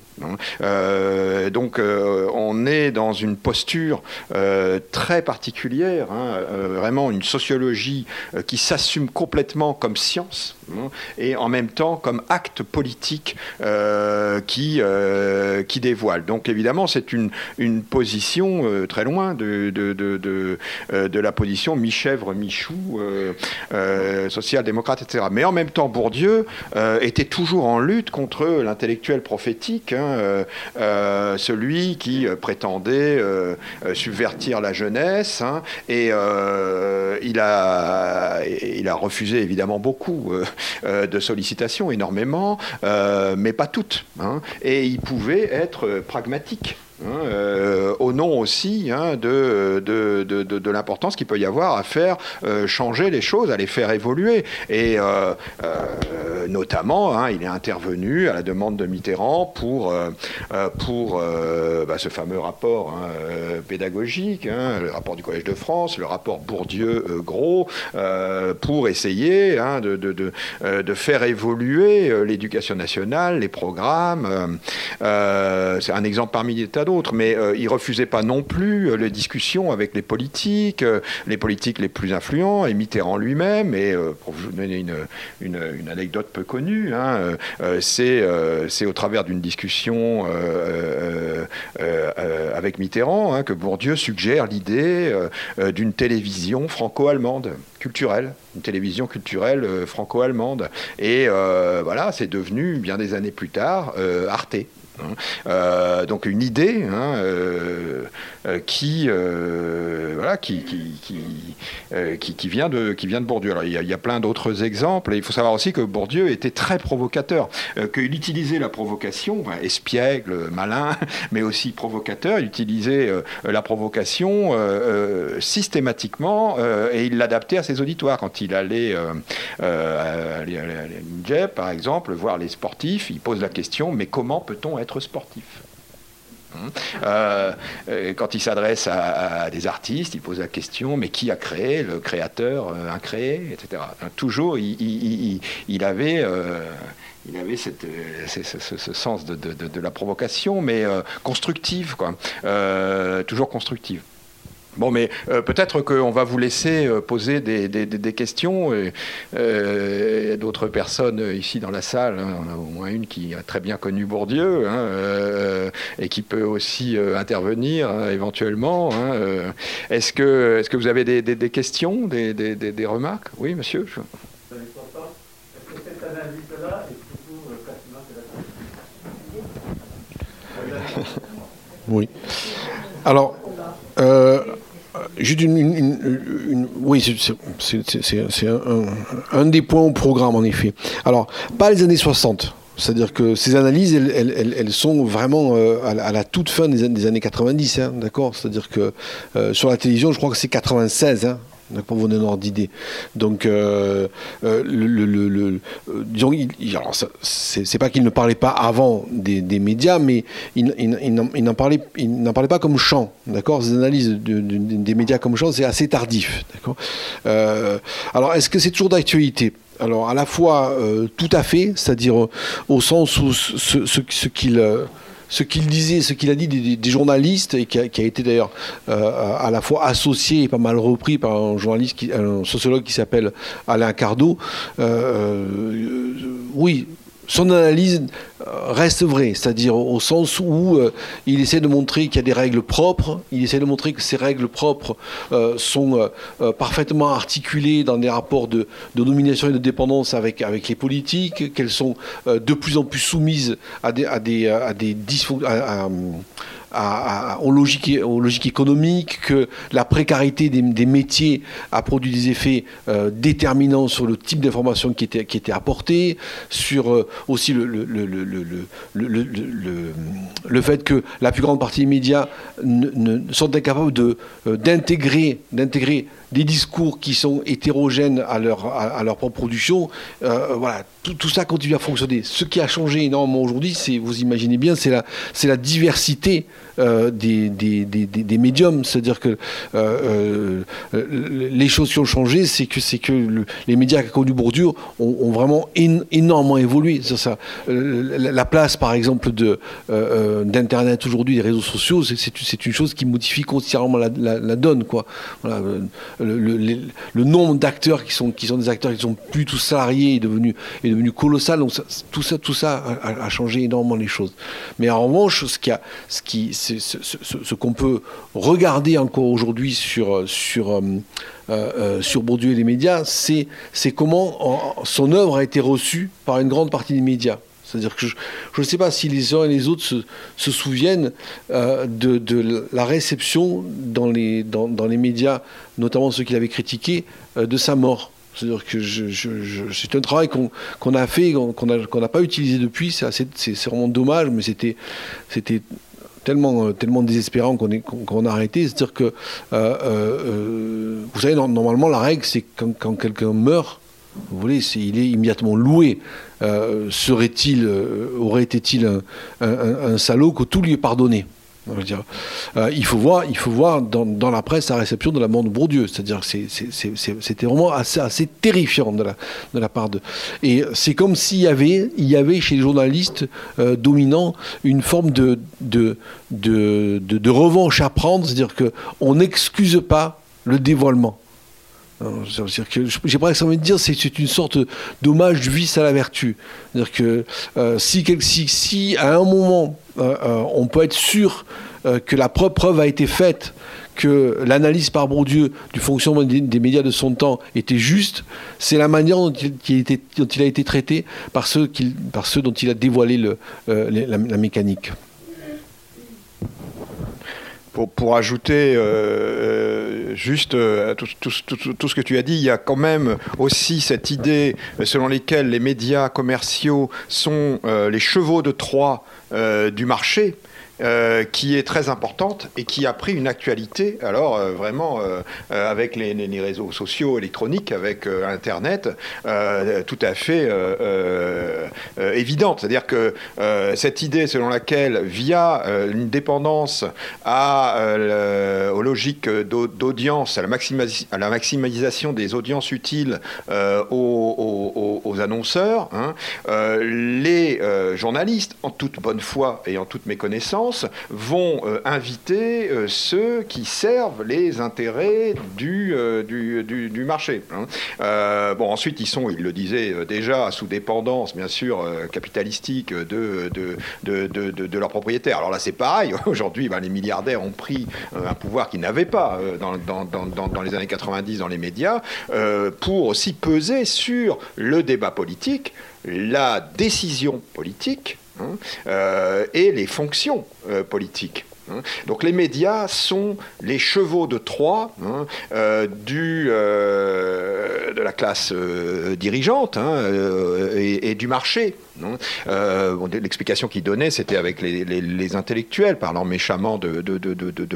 Donc on est dans une posture euh, très particulière, hein, euh, vraiment une sociologie euh, qui s'assume complètement comme science et en même temps comme acte politique qui, qui dévoile. Donc évidemment, c'est une, une position très loin de, de, de, de, la position mi-chèvre, mi-chou, social-démocrate, etc. Mais en même temps, Bourdieu était toujours en lutte contre l'intellectuel prophétique, hein, celui qui prétendait euh, euh, subvertir la jeunesse. Hein, et euh, il, a, il a refusé évidemment beaucoup de sollicitations, énormément, mais pas toutes. Hein, et il pouvait être pragmatique. Hein, euh, au nom aussi hein, de, de, de, de l'importance qu'il peut y avoir à faire euh, changer les choses, à les faire évoluer. Et euh, notamment, hein, il est intervenu à la demande de Mitterrand pour, pour bah, ce fameux rapport pédagogique, le rapport du Collège de France, le rapport Bourdieu-Gros, pour essayer de, faire évoluer l'éducation nationale, les programmes. C'est un exemple parmi des tas mais euh, il refusait pas non plus euh, les discussions avec les politiques, euh, les politiques les plus influents, et Mitterrand lui-même. Et pour vous donner une, anecdote peu connue, hein, c'est c'est au travers d'une discussion avec Mitterrand hein, que Bourdieu suggère l'idée d'une télévision franco-allemande culturelle, une télévision culturelle franco-allemande. Et voilà, c'est devenu, bien des années plus tard, Arte. Hein. Euh, donc une idée hein, euh, qui, voilà, qui, qui, qui, vient de, qui vient de Bourdieu. Alors, il, y a, plein d'autres exemples. Il faut savoir aussi que Bourdieu était très provocateur, qu'il utilisait la provocation, espiègle, malin, *laughs* mais aussi provocateur. Il utilisait la provocation systématiquement et il l'adaptait à ses auditoires. Quand il allait à l'INJEP, par exemple, voir les sportifs, il pose la question, mais comment peut-on être sportif? Hein euh, quand il s'adresse à, des artistes, il pose la question mais qui a créé Le créateur euh, etc. Toujours, il, avait, il avait euh, ce, sens de, la provocation, mais constructive, quoi. toujours constructive. Bon, mais euh, peut-être qu'on va vous laisser euh, poser des, questions. Euh, d'autres personnes ici dans la salle, hein, on a au moins une qui a très bien connu Bourdieu hein, et qui peut aussi intervenir hein, éventuellement. Est-ce que, est que vous avez des, questions, des, remarques? Oui, monsieur Oui. Alors, Juste une, oui, c'est un, des points au programme en effet. Alors, pas les années 60. C'est-à-dire que ces analyses, elles, sont vraiment euh, à, la toute fin des, années 90, hein, d'accord? C'est-à-dire que euh, sur la télévision, je crois que c'est 96, hein, pour vous donner un ordre d'idée. Donc, euh, euh, disons, c'est pas qu'il ne parlait pas avant des, médias, mais il, il, il n'en parlait pas comme champ, d'accord? Ces analyses de, des médias comme champ, c'est assez tardif, d'accord? Euh, Alors, est-ce que c'est toujours d'actualité? Alors à la fois tout à fait, c'est-à-dire au sens où ce qu'il ce qu'il disait, ce qu'il a dit des, journalistes, et qui a, été d'ailleurs euh, à la fois associé et pas mal repris par un journaliste, un sociologue qui s'appelle Alain Cardo, euh, euh, oui, son analyse euh, reste vraie, c'est-à-dire au sens où euh, il essaie de montrer qu'il y a des règles propres, il essaie de montrer que ces règles propres euh, sont parfaitement articulées dans des rapports de, domination et de dépendance avec, avec les politiques, qu'elles sont de plus en plus soumises à des, à des, à des à, aux, logiques, aux, logiques, économiques, que la précarité des, métiers a produit des effets euh, déterminants sur le type d'information qui était, qui apportée, sur euh, aussi le, fait que la plus grande partie des médias sont incapables euh, d'intégrer des discours qui sont hétérogènes à leur, propre production. voilà, tout, tout, ça continue à fonctionner. Ce qui a changé énormément aujourd'hui, c'est, vous imaginez bien, c'est la diversité euh, des, des, des, des, médiums. C'est-à-dire que euh, euh, les choses qui ont changé, c'est que, que les médias qui ont connu Bourdieu ont, vraiment énormément évolué. C'est ça. la place, par exemple, de, d'Internet aujourd'hui, des réseaux sociaux, c'est, une chose qui modifie considérablement la, la, donne. Quoi. Voilà, le, le, nombre d'acteurs qui sont, qui sont des acteurs qui sont plus tous salariés est devenu, est devenu colossal. Donc tout ça, tout ça a, a, changé énormément les choses. Mais en revanche, ce qui, a, ce qui, ce, qu'on peut regarder encore aujourd'hui sur, sur, euh, euh, sur Bourdieu et les médias, c'est, comment son œuvre a été reçue par une grande partie des médias. C'est-à-dire que je ne sais pas si les uns et les autres se, souviennent euh, de, la réception dans les, dans, les médias, notamment ceux qu'il avait critiqués, de sa mort. C'est-à-dire que c'est un travail qu'on a fait, qu'on n'a pas utilisé depuis. C'est vraiment dommage, mais c'était tellement, euh, tellement désespérant qu'on a arrêté. C'est-à-dire que, euh, euh, vous savez, normalement, la règle, c'est quand, quand quelqu'un meurt, vous voulez, il est immédiatement loué. Serait-il, aurait été-il un, un, salaud que tout lui est pardonné? Euh, il faut voir, il faut voir dans, la presse la réception de la mort de Bourdieu. C'est-à-dire que c'était vraiment assez, terrifiant de la, part de. Et c'est comme s'il y avait, il y avait chez les journalistes euh, dominants une forme de, de revanche à prendre. C'est-à-dire qu'on n'excuse pas le dévoilement. J'ai presque envie de dire c'est c'est une sorte d'hommage du vice à la vertu. C'est-à-dire que euh, si, à un moment euh, euh, on peut être sûr que la preuve a été faite, que l'analyse par Bourdieu du fonctionnement des, médias de son temps était juste, c'est la manière dont il, a été traité par ceux, dont il a dévoilé la mécanique pour, ajouter euh, euh, juste euh, tout, tout, ce que tu as dit, il y a quand même aussi cette idée selon laquelle les médias commerciaux sont les chevaux de Troie du marché. Euh, qui est très importante et qui a pris une actualité, alors euh, vraiment euh, avec les, réseaux sociaux électroniques, avec Internet, tout à fait évidente. C'est-à-dire que cette idée selon laquelle, via une dépendance à, aux logiques d'audience, à, la maximisation des audiences utiles aux, aux, annonceurs, hein, les journalistes, en toute bonne foi et en toute méconnaissance, vont euh, inviter euh, ceux qui servent les intérêts du, euh, marché. Hein. bon, ensuite, ils sont, il le disait déjà, sous dépendance, bien sûr, capitalistique de, de, de, leurs propriétaires. Alors là, c'est pareil. *laughs* Aujourd'hui, ben, les milliardaires ont pris un pouvoir qu'ils n'avaient pas dans, les années 90 dans les médias pour aussi peser sur le débat politique, la décision politique Hein, euh, et les fonctions euh, politiques. Hein. Donc les médias sont les chevaux de Troie hein, euh, de la classe dirigeante et, du marché. L'explication qu'il donnait, c'était avec les, intellectuels, parlant méchamment de,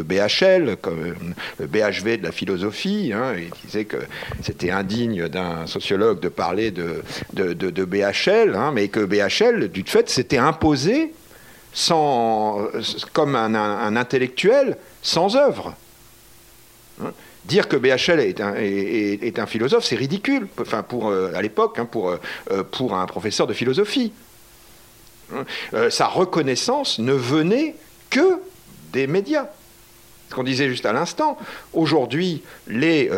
BHL, comme le BHV de la philosophie. il disait que c'était indigne d'un sociologue de parler de, BHL, mais que BHL, du fait, s'était imposé sans, comme un, intellectuel sans œuvre. Hein. Dire que BHL est un, philosophe, c'est ridicule, enfin pour, euh, à l'époque, hein, pour, euh, pour un professeur de philosophie. Hein. Euh, sa reconnaissance ne venait que des médias. Ce qu'on disait juste à l'instant, aujourd'hui, les,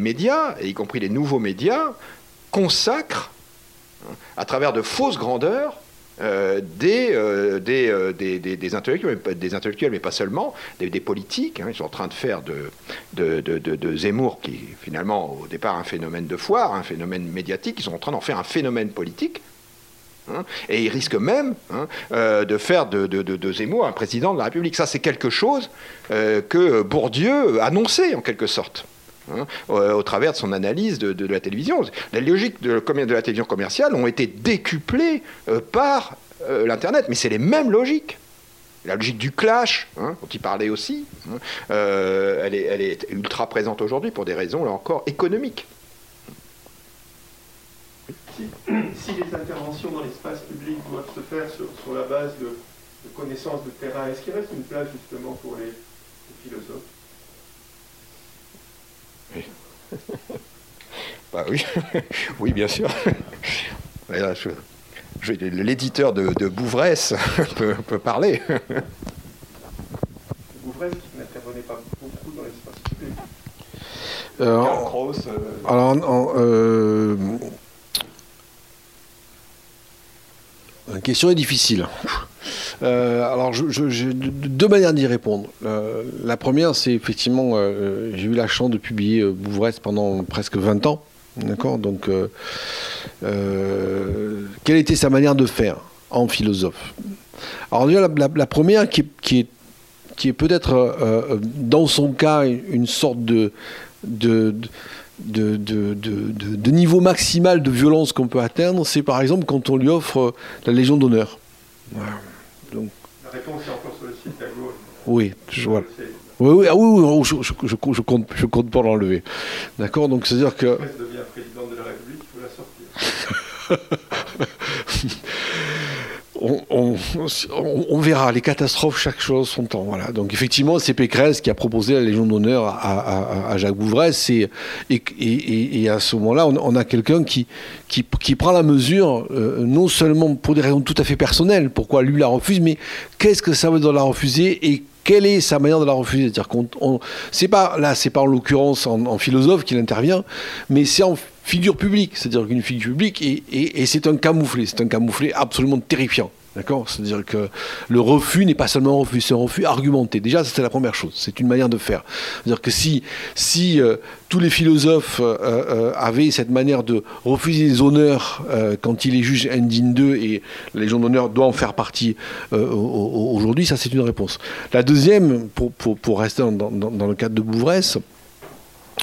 médias, y compris les nouveaux médias, consacrent, à travers de fausses grandeurs, euh, euh, euh, des, intellectuels, mais, pas seulement, des, politiques. Hein. ils sont en train de faire de, de, Zemmour, qui finalement au départ un phénomène de foire, un phénomène médiatique, ils sont en train d'en faire un phénomène politique. Hein. et ils risquent même hein, de faire de, Zemmour un président de la République. Ça, c'est quelque chose que Bourdieu annonçait en quelque sorte. Hein, au, travers de son analyse de, la télévision. Les logiques de, la télévision commerciale ont été décuplées euh, par euh, l'Internet, mais c'est les mêmes logiques. La logique du clash, hein, dont il parlait aussi, hein, euh, elle, est, ultra présente aujourd'hui pour des raisons, là encore, économiques. Si, les interventions dans l'espace public doivent se faire sur, la base de, connaissances de terrain, est-ce qu'il reste une place justement pour les philosophes? *laughs* bah oui, *laughs* oui, bien sûr. *laughs* L'éditeur de, de, Bouvresse peut, parler. Bouvresse qui n'intervenait pas beaucoup dans l'espace public. Euh, euh, alors, euh, la question est difficile. Euh, alors, j'ai deux manières d'y répondre. Euh, la première, c'est effectivement, euh, j'ai eu la chance de publier Bouvresse pendant presque 20 ans. D'accord? Donc, quelle était sa manière de faire en philosophe? Alors, déjà, la, première qui, est, qui est peut-être, dans son cas, une sorte de, de, de, de, niveau maximal de violence qu'on peut atteindre, c'est par exemple quand on lui offre la Légion d'honneur. Voilà. La réponse est encore sur le site à gauche. Oui, je vois. Oui, oui, ah oui, oui je, je, je, compte, je compte pas l'enlever. D'accord Donc, c'est-à-dire que. Si devient président de la République, il faut la sortir. *laughs* on, verra. Les catastrophes, chaque chose son temps. Donc effectivement, c'est Pécresse qui a proposé la Légion d'honneur à, Jacques Bouvresse. Et, et, à ce moment-là, on, a quelqu'un qui, prend la mesure, euh, non seulement pour des raisons tout à fait personnelles, pourquoi lui la refuse, mais qu'est-ce que ça veut dire de la refuser et quelle est sa manière de la refuser? C'est-à-dire qu'on, c'est pas là, c'est pas en l'occurrence en, philosophe qu'il intervient, mais c'est en figure publique, c'est-à-dire qu'une figure publique et, c'est un camouflé, c'est un camouflé absolument terrifiant. D'accord? C'est-à-dire que le refus n'est pas seulement un refus, c'est un refus argumenté. Déjà, c'est la première chose. C'est une manière de faire. C'est-à-dire que si, si euh, tous les philosophes euh, euh, avaient cette manière de refuser les honneurs quand il est juge indigne d'eux et la Légion d'honneur doit en faire partie aujourd'hui, ça c'est une réponse. La deuxième, pour, pour, pour rester dans, dans, dans, le cadre de Bouvresse,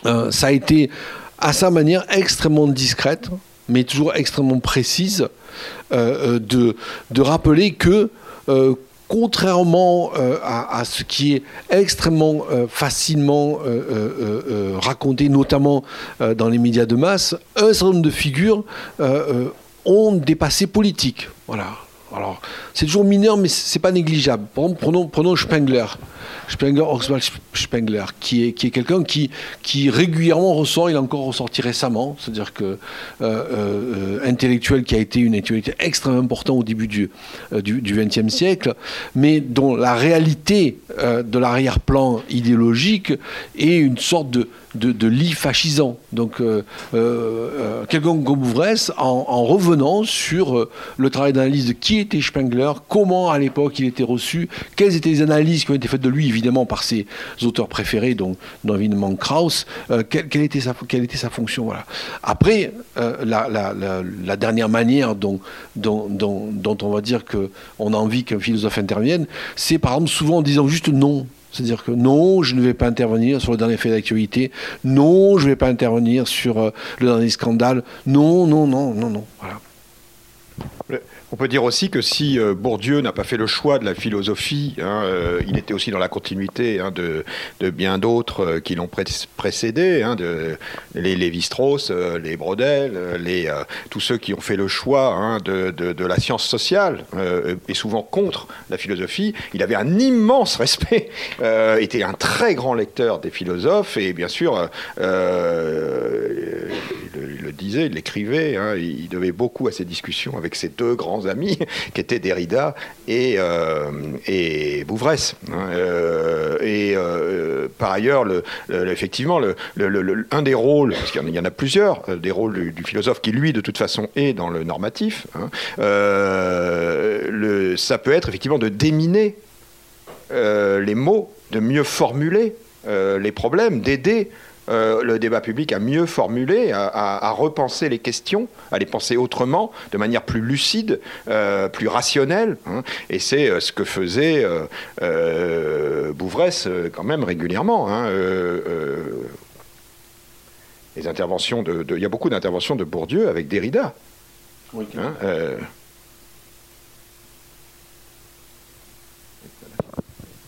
ça a été à sa manière extrêmement discrète, mais toujours extrêmement précise, euh, euh, de, rappeler que euh, contrairement à, ce qui est extrêmement facilement raconté, notamment dans les médias de masse, un certain nombre de figures ont des passés politiques. C'est toujours mineur, mais c'est pas négligeable. prenons, prenons Spengler. Spengler, Oswald Spengler, qui est, qui est quelqu'un qui, qui régulièrement ressort, il a encore ressorti récemment, c'est-à-dire que euh, euh, intellectuel qui a été une intellectualité extrêmement importante au début du, euh, XXe siècle, mais dont la réalité de l'arrière-plan idéologique est une sorte de, de, lits fascisants. Donc, euh, euh, quelqu'un comme Ouvresse, en, revenant sur le travail d'analyse de qui était Spengler, comment à l'époque il était reçu, quelles étaient les analyses qui ont été faites de lui, évidemment, par ses auteurs préférés, dont, dont évidemment Krauss, quelle, était sa, quelle était sa fonction. Voilà. Après, la, dernière manière dont, dont, dont, on va dire qu'on a envie qu'un philosophe intervienne, c'est par exemple souvent en disant juste non. C'est-à-dire que non, je ne vais pas intervenir sur le dernier fait d'actualité. Non, je ne vais pas intervenir sur euh, le dernier scandale. Non, non, non, non, non. Voilà. On peut dire aussi que si euh, Bourdieu n'a pas fait le choix de la philosophie, hein, euh, il était aussi dans la continuité hein, de, bien d'autres euh, qui l'ont précédé, hein, les Lévi-Strauss, les Brodel, tous ceux qui ont fait le choix de, la science sociale, et souvent contre la philosophie. Il avait un immense *laughs* respect, était un très grand lecteur des philosophes, et bien sûr, il, le, disait, il l'écrivait, il devait beaucoup à ses discussions avec ses deux grands amis, *laughs* qui étaient Derrida et, euh, Bouvresse. Hein, euh, et euh, par ailleurs, le, effectivement, un des rôles, parce qu'il y en a plusieurs, des rôles du, philosophe qui, lui, de toute façon, est dans le normatif, hein, ça peut être effectivement de déminer les mots, de mieux formuler les problèmes, d'aider euh, le débat public à mieux formuler, à, repenser les questions, à les penser autrement, de manière plus lucide, euh, plus rationnelle. Hein. Et c'est euh, ce que faisait Bouvresse quand même régulièrement. Hein. les interventions de, il y a beaucoup d'interventions de Bourdieu avec Derrida. Oui, hein,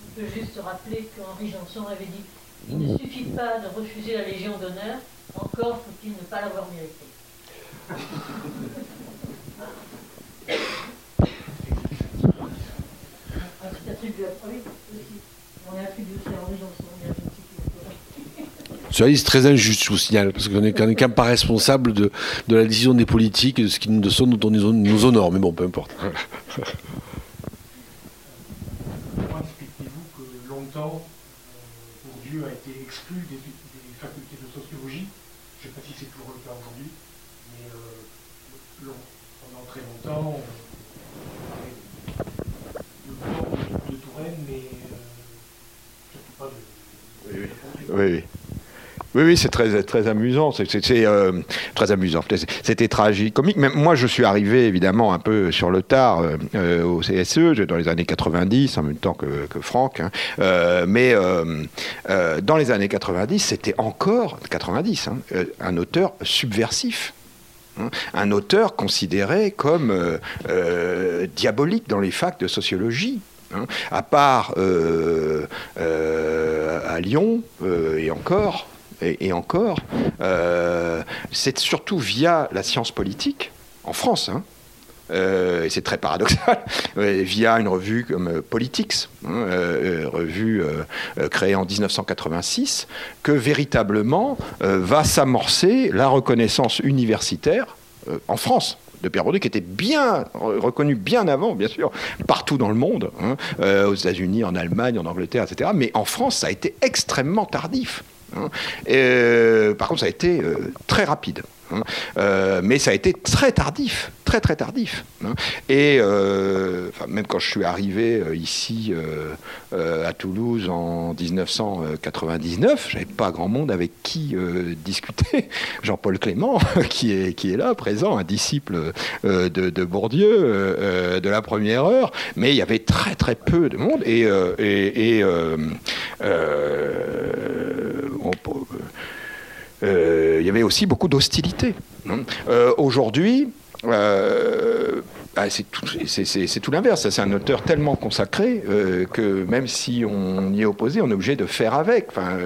On peut juste rappeler qu'Henri Janson avait dit il ne suffit pas de refuser la Légion d'honneur, encore faut-il ne pas l'avoir méritée. Cela c'est très injuste, je vous signale, parce qu'on n'est quand même pas responsable de, de, la décision des politiques et de ce qui nous, sont, dont nous, nous honore, mais bon, peu importe. Oui, c'est très, très amusant. C'est euh, très amusant. C'était tragique, comique. Moi, je suis arrivé évidemment un peu sur le tard euh, au CSE, dans les années 90, en même temps que, Franck. Hein. Euh, mais dans les années 90, c'était encore 90, hein, un auteur subversif. Hein. un auteur considéré comme diabolique dans les facs de sociologie. À part à Lyon et encore, et, encore, euh, c'est surtout via la science politique, en France, hein, euh, et c'est très paradoxal, *laughs* via une revue comme Politics, hein, euh, revue créée en 1986, que véritablement va s'amorcer la reconnaissance universitaire en France de Pierre Bourdieu, qui était bien reconnu bien avant, bien sûr, partout dans le monde, hein, aux États-Unis, en Allemagne, en Angleterre, etc. Mais en France, ça a été extrêmement tardif. Euh, par contre, ça a été euh, très rapide. Hein. Euh, mais ça a été très tardif, très très tardif. Hein. Et même quand je suis arrivé ici à Toulouse en 1999, j'avais pas grand monde avec qui discuter. *laughs* Jean-Paul Clément, *laughs* qui est, qui est là, présent, un disciple de, Bourdieu de la première heure, mais il y avait très très peu de monde et, on, euh, il y avait aussi beaucoup d'hostilité. Euh, aujourd'hui, euh, bah, c'est tout, l'inverse. C'est un auteur tellement consacré que même si on y est opposé, on est obligé de faire avec. Enfin,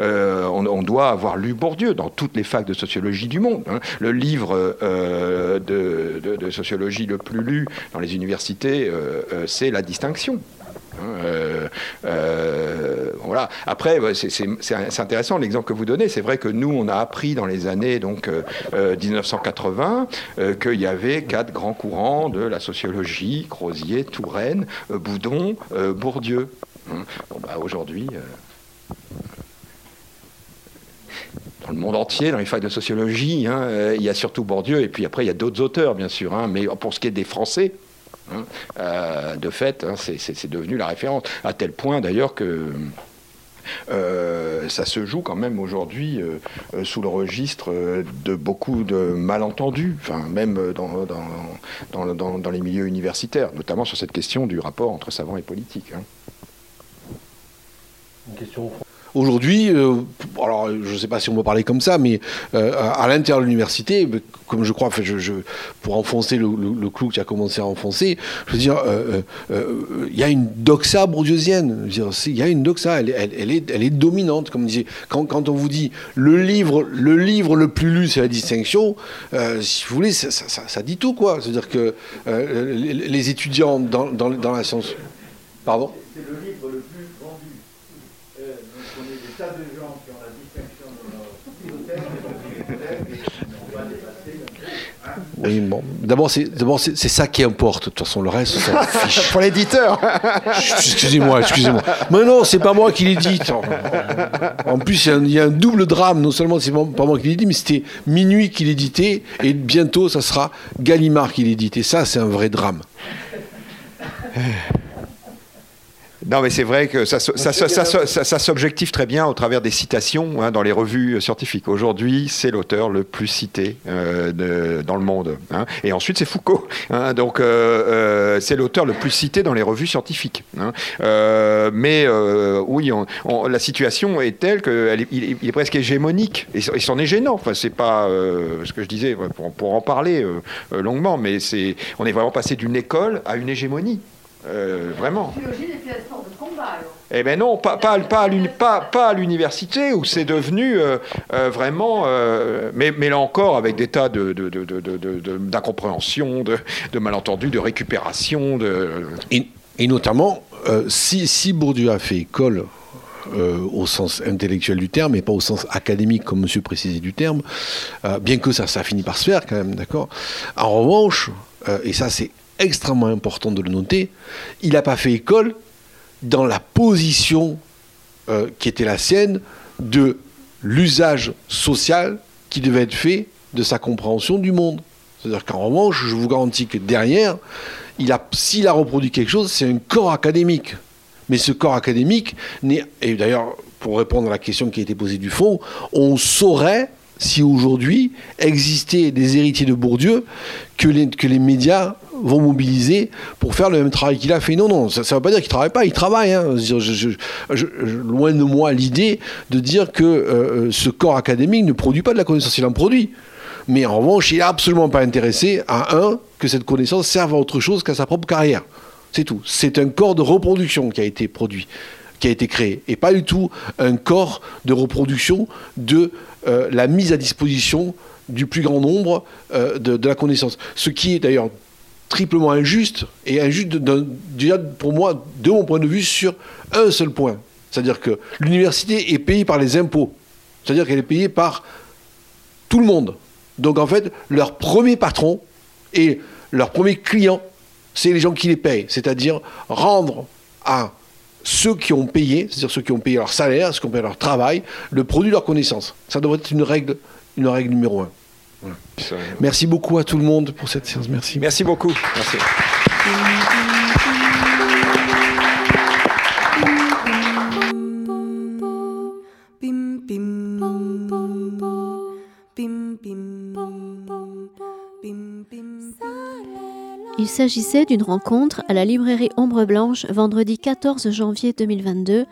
on, doit avoir lu Bourdieu dans toutes les facs de sociologie du monde. Hein. Le livre de, sociologie le plus lu dans les universités, c'est La Distinction. Hein, euh, euh, voilà. Après, c'est intéressant l'exemple que vous donnez. C'est vrai que nous, on a appris dans les années donc 1980 euh, qu'il y avait quatre grands courants de la sociologie Crozier, Touraine, Boudon, Bourdieu. Hein. Bah, aujourd'hui. dans le monde entier, dans les facs de sociologie. hein, il y a surtout Bourdieu, et puis après, il y a d'autres auteurs, bien sûr. mais pour ce qui est des Français, hein, euh, de fait, hein, c'est- devenu la référence. À tel point, d'ailleurs, que. euh, ça se joue quand même aujourd'hui euh, sous le registre de beaucoup de malentendus, même dans les milieux universitaires, notamment sur cette question du rapport entre savants et politique. hein. Aujourd'hui, euh, alors je ne sais pas si on peut parler comme ça, mais euh, à, l'intérieur de l'université, comme je crois, pour enfoncer le, clou tu as commencé à enfoncer, je veux dire, euh, il y a une doxa bourdieusienne. Il y a une doxa, elle, est, dominante, comme disait. Quand, on vous dit le livre, le livre le plus lu, c'est la distinction, si vous voulez, ça, dit tout, quoi. C'est-à-dire que les, étudiants dans, dans- dans la science. Pardon? C'est le livre le plus vendu. Euh, donc on est des tas de gens qui ont la distinction de leur bibliothèque, de leur bibliothèque, et on va dépasser un peu. hein. Oui, bon. D'abord, c'est d'abord c'est ça qui importe. De toute façon, le reste, ça *laughs* fiche. Pour l'éditeur Excusez-moi, excusez-moi. Mais non, c'est pas moi qui l'ai dit. En plus, il y a un- il y, a un double drame. Non seulement c'est pas moi qui l'ai dit, mais c'était Minuit qui l'éditait, et bientôt, ça sera Gallimard qui l'édite. Et ça, c'est un vrai drame. *laughs* Non, mais c'est vrai que ça, s'objective très bien au travers des citations hein, dans les revues scientifiques. Aujourd'hui, c'est l'auteur le plus cité euh, de- dans le monde. hein. Et ensuite, c'est Foucault. hein. Donc, euh, euh, c'est l'auteur le plus cité dans les revues scientifiques. mais oui, on- on- la situation est telle qu'il est, il est- il est presque hégémonique. Et, et c'en est gênant. Enfin, c'est pas ce que je disais pour, pour en parler longuement, mais c'est, on est vraiment passé d'une école à une hégémonie. Euh, vraiment. Psychologie n'est plus un sport de combat, alors. Eh ben non, pas, pas, pas à l'uni- pas- pas à l'université où c'est devenu euh, euh, vraiment, euh, mais, mais là encore avec des tas de, de- de- de- de- de- de- d'incompréhension, de, malentendus, de récupération, de... Et, et notamment, euh, si, si Bourdieu a fait école euh, au sens intellectuel du terme et pas au sens académique comme monsieur précisait du terme, euh, bien que ça, ça finit par se faire quand même, d'accord? En revanche, euh, et ça c'est extrêmement important de le noter, il n'a pas fait école dans la position euh, qui était la sienne de l'usage social qui devait être fait de sa compréhension du monde. C'est-à-dire qu'en revanche, je vous garantis que derrière, il a, s'il a reproduit quelque chose, c'est un corps académique. Mais ce corps académique n'est. Et d'ailleurs, pour répondre à la question qui a été posée du fond, on saurait si aujourd'hui existait des héritiers de Bourdieu que les, que les médias vont mobiliser pour faire le même travail qu'il a fait. Non, non, ça ne veut pas dire qu'il ne travaille pas, il travaille. hein. Loin de moi l'idée de dire que euh, ce corps académique ne produit pas de la connaissance, il en produit. Mais en revanche, il n'est absolument pas intéressé à un, que cette connaissance serve à autre chose qu'à sa propre carrière. C'est tout. C'est un corps de reproduction qui a été produit, qui a été créé, et pas du tout un corps de reproduction de euh, la mise à disposition du plus grand nombre euh, de la connaissance. Ce qui est d'ailleurs triplement injuste, et injuste pour moi, de mon point de vue, sur un seul point. C'est-à-dire que l'université est payée par les impôts. C'est-à-dire qu'elle est payée par tout le monde. Donc en fait, leur premier patron et leur premier client, c'est les gens qui les payent. C'est-à-dire rendre à ceux qui ont payé, c'est-à-dire ceux qui ont payé leur salaire, ceux qui ont payé leur travail, le produit de leur connaissance. Ça devrait être une règle, une règle numéro un. Merci beaucoup à tout le monde pour cette séance. Merci. Merci beaucoup. Merci. Il s'agissait d'une rencontre à la librairie Ombre Blanche vendredi 14 janvier 2022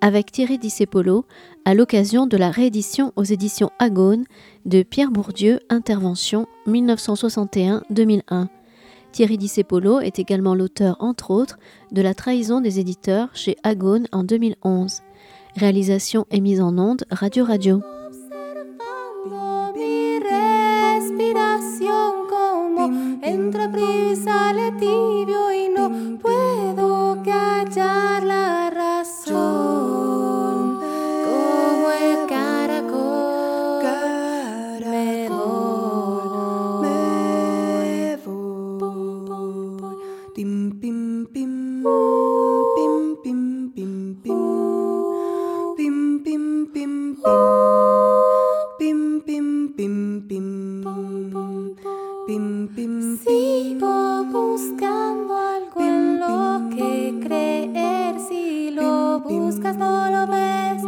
avec Thierry Discepolo à l'occasion de la réédition aux éditions Agone de Pierre Bourdieu Intervention 1961-2001. Thierry Discepolo est également l'auteur, entre autres, de La trahison des éditeurs chez Agone en 2011. Réalisation et mise en onde Radio Radio. Le tibio y no Sigo buscando algo en lo que creer. Si lo buscas, no lo ves.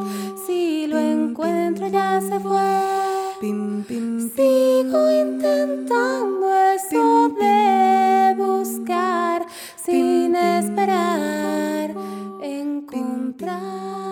Si lo encuentro, ya se fue. Sigo intentando eso de buscar sin esperar encontrar.